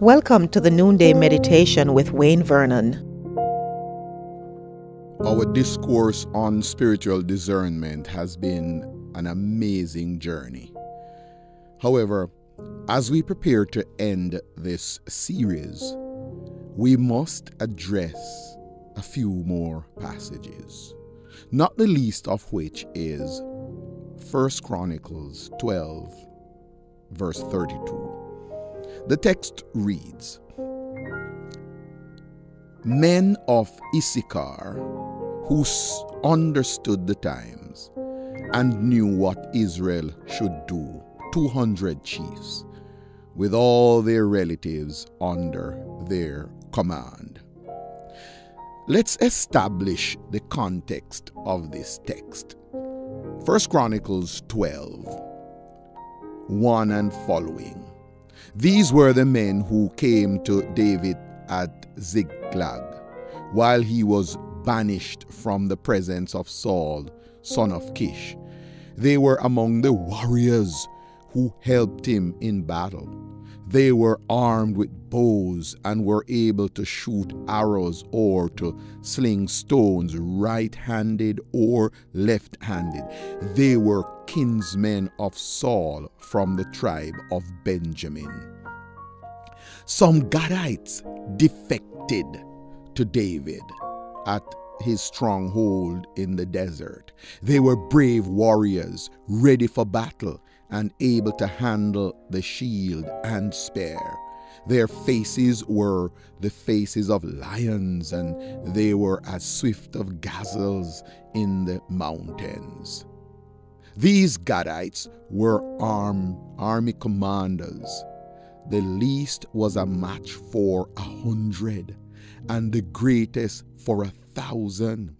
Welcome to the Noonday Meditation with Wayne Vernon. Our discourse on spiritual discernment has been an amazing journey. However, as we prepare to end this series, we must address a few more passages, not the least of which is 1 Chronicles 12, verse 32. The text reads Men of Issachar who understood the times and knew what Israel should do, 200 chiefs, with all their relatives under their command. Let's establish the context of this text. 1 Chronicles 12 1 and following. These were the men who came to David at Ziklag while he was banished from the presence of Saul, son of Kish. They were among the warriors who helped him in battle. They were armed with bows and were able to shoot arrows or to sling stones right handed or left handed. They were kinsmen of Saul from the tribe of Benjamin. Some Gadites defected to David at his stronghold in the desert. They were brave warriors, ready for battle and able to handle the shield and spear. Their faces were the faces of lions, and they were as swift of gazelles in the mountains. These Gadites were armed army commanders. The least was a match for a hundred, and the greatest for a thousand.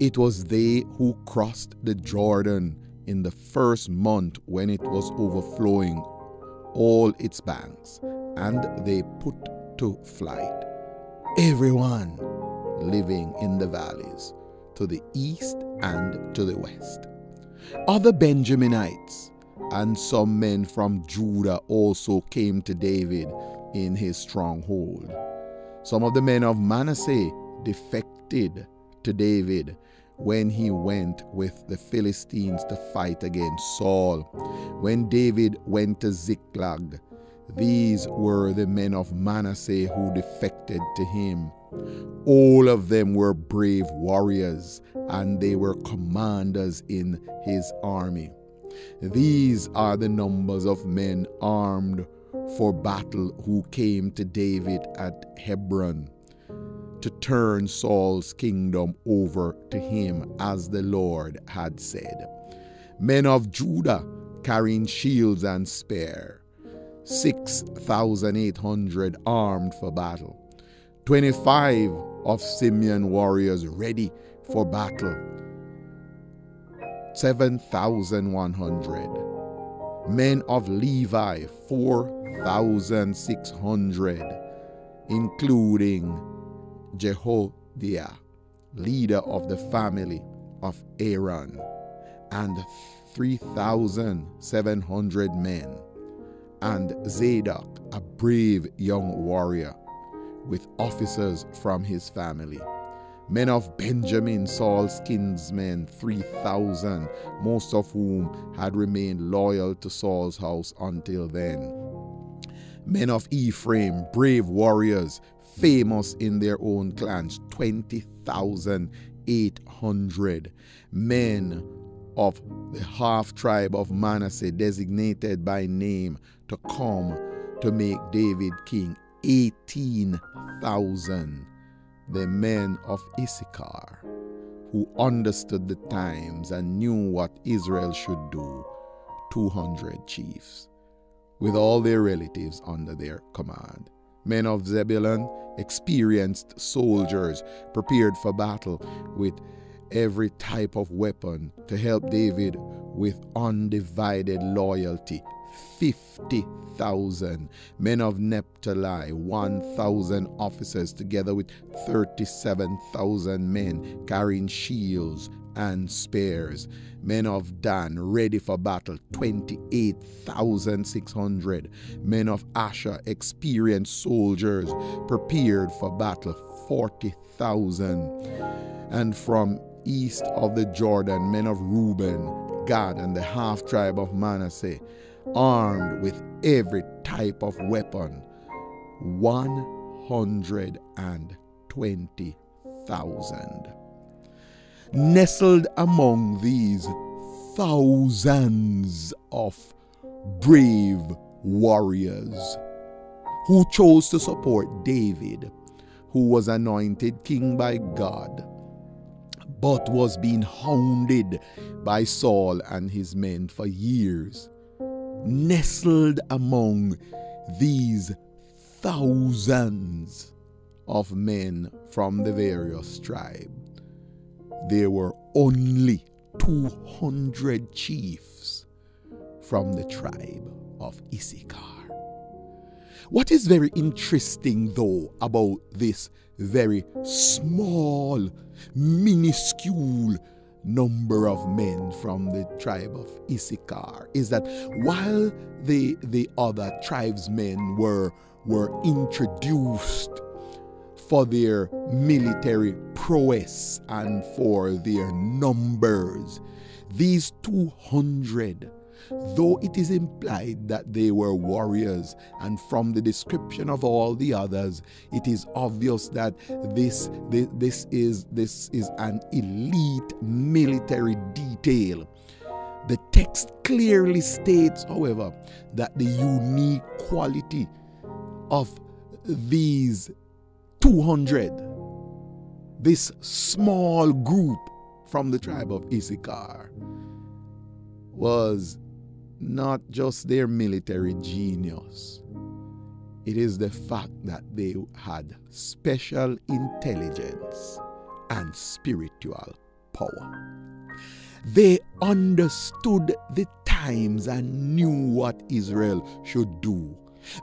It was they who crossed the Jordan in the first month when it was overflowing all its banks, and they put to flight everyone living in the valleys to the east and to the west. Other Benjaminites and some men from Judah also came to David in his stronghold. Some of the men of Manasseh defected to David when he went with the Philistines to fight against Saul. When David went to Ziklag, these were the men of Manasseh who defected to him. All of them were brave warriors, and they were commanders in his army. These are the numbers of men armed for battle who came to David at Hebron to turn Saul's kingdom over to him as the Lord had said. Men of Judah carrying shields and spear, 6,800 armed for battle, 25 of Simeon warriors ready for battle, 7,100. Men of Levi, 4,600, including Jehoiada, leader of the family of Aaron, and 3,700 men, and Zadok, a brave young warrior, with officers from his family. Men of Benjamin, Saul's kinsmen, 3,000, most of whom had remained loyal to Saul's house until then. Men of Ephraim, brave warriors, famous in their own clans 20,800 men of the half tribe of Manasseh designated by name to come to make David king 18,000 the men of Issachar who understood the times and knew what Israel should do 200 chiefs with all their relatives under their command Men of Zebulun, experienced soldiers prepared for battle with every type of weapon to help David with undivided loyalty. 50,000 men of Naphtali, 1,000 officers, together with 37,000 men carrying shields and spears. Men of Dan ready for battle, 28,600. Men of Asher, experienced soldiers, prepared for battle, 40,000. And from east of the Jordan, men of Reuben, Gad, and the half tribe of Manasseh, armed with every type of weapon, 120,000. Nestled among these thousands of brave warriors who chose to support David, who was anointed king by God, but was being hounded by Saul and his men for years. Nestled among these thousands of men from the various tribes, there were only 200 chiefs from the tribe of Issachar. What is very interesting, though, about this very small, minuscule number of men from the tribe of Issachar is that while the, the other tribesmen were, were introduced for their military prowess and for their numbers. These 200, though it is implied that they were warriors, and from the description of all the others, it is obvious that this, this, this, is, this is an elite military detail. The text clearly states, however, that the unique quality of these 200. This small group from the tribe of Issachar was not just their military genius, it is the fact that they had special intelligence and spiritual power. They understood the times and knew what Israel should do.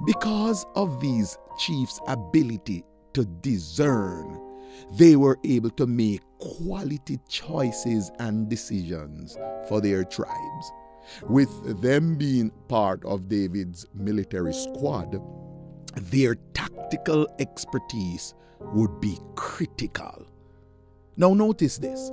Because of these chiefs' ability to discern, they were able to make quality choices and decisions for their tribes. With them being part of David's military squad, their tactical expertise would be critical. Now notice this.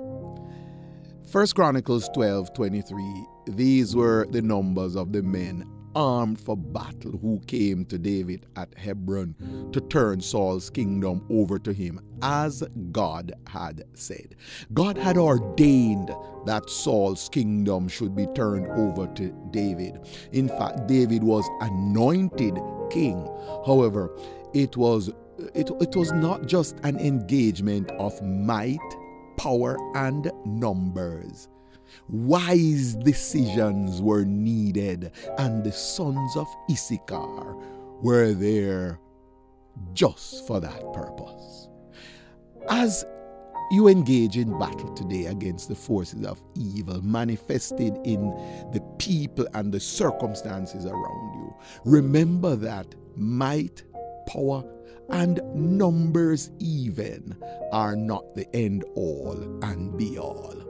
1 Chronicles 12 23, these were the numbers of the men armed for battle who came to David at Hebron to turn Saul's kingdom over to him, as God had said. God had ordained that Saul's kingdom should be turned over to David. In fact, David was anointed king. However, it was it, it was not just an engagement of might, power, and numbers. Wise decisions were needed, and the sons of Issachar were there just for that purpose. As you engage in battle today against the forces of evil manifested in the people and the circumstances around you, remember that might, power, and numbers even are not the end all and be all.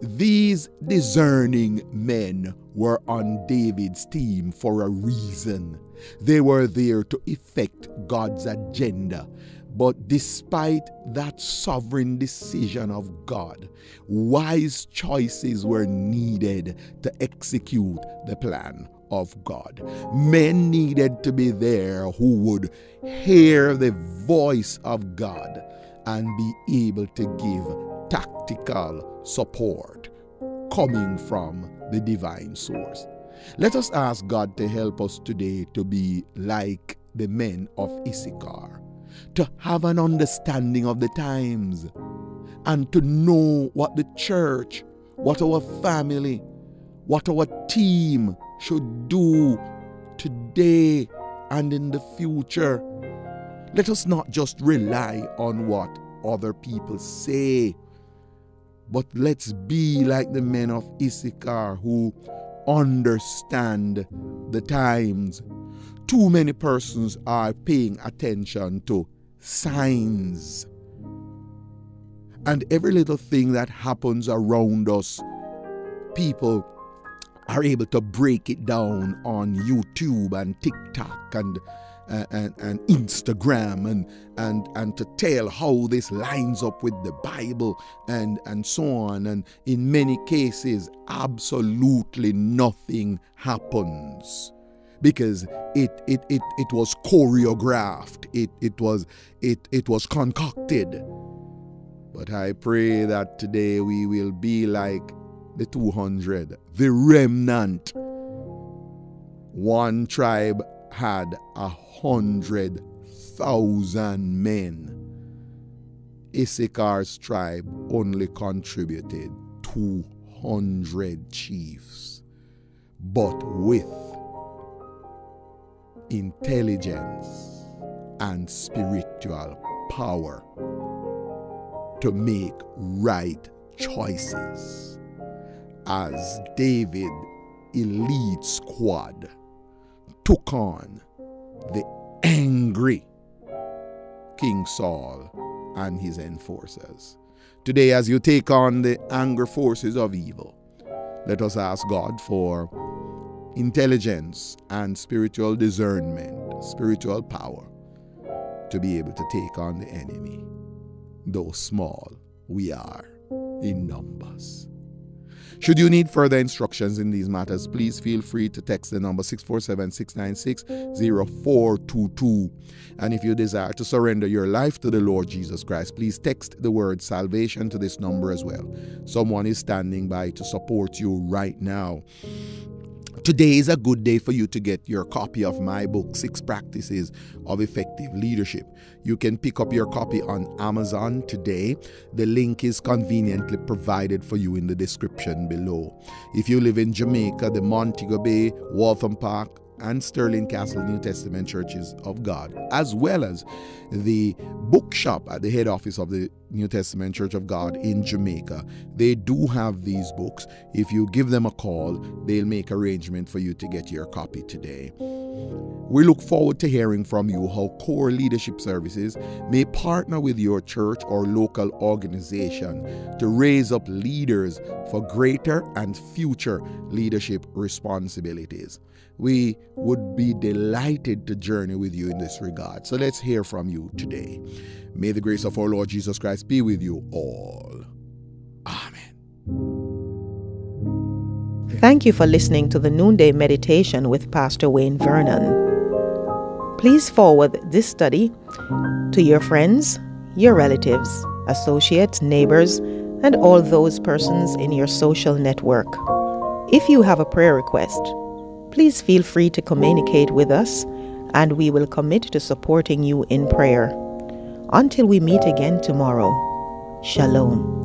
These discerning men were on David's team for a reason. They were there to effect God's agenda. But despite that sovereign decision of God, wise choices were needed to execute the plan of God. Men needed to be there who would hear the voice of God and be able to give tactical support coming from the divine source. Let us ask God to help us today to be like the men of Issachar, to have an understanding of the times, and to know what the church, what our family, what our team should do today and in the future. Let us not just rely on what other people say, but let's be like the men of Issachar who understand the times. Too many persons are paying attention to signs And every little thing that happens around us, people are able to break it down on YouTube and TikTok and and, and Instagram and and and to tell how this lines up with the Bible and and so on. And in many cases absolutely nothing happens because it it it, it was choreographed. It it was it it was concocted. But I pray that today we will be like the 200 the remnant. One tribe had a hundred thousand men. Issachar's tribe only contributed 200 chiefs, but with intelligence and spiritual power to make right choices as David elite squad took on the angry King Saul and his enforcers. Today, as you take on the angry forces of evil, let us ask God for intelligence and spiritual discernment, spiritual power to be able to take on the enemy. Though small, we are in numbers. Should you need further instructions in these matters, please feel free to text the number 647 696 0422. And if you desire to surrender your life to the Lord Jesus Christ, please text the word salvation to this number as well. Someone is standing by to support you right now. Today is a good day for you to get your copy of my book, Six Practices of Effective Leadership. You can pick up your copy on Amazon today. The link is conveniently provided for you in the description below. If you live in Jamaica, the Montego Bay, Waltham Park, and Sterling Castle New Testament Churches of God, as well as the bookshop at the head office of the New Testament Church of God in Jamaica. They do have these books. If you give them a call, they'll make arrangement for you to get your copy today. We look forward to hearing from you how core leadership services may partner with your church or local organization to raise up leaders for greater and future leadership responsibilities. We would be delighted to journey with you in this regard. So let's hear from you today. May the grace of our Lord Jesus Christ be with you all. Amen. Thank you for listening to the Noonday Meditation with Pastor Wayne Vernon. Please forward this study to your friends, your relatives, associates, neighbors, and all those persons in your social network. If you have a prayer request, please feel free to communicate with us and we will commit to supporting you in prayer. Until we meet again tomorrow, Shalom.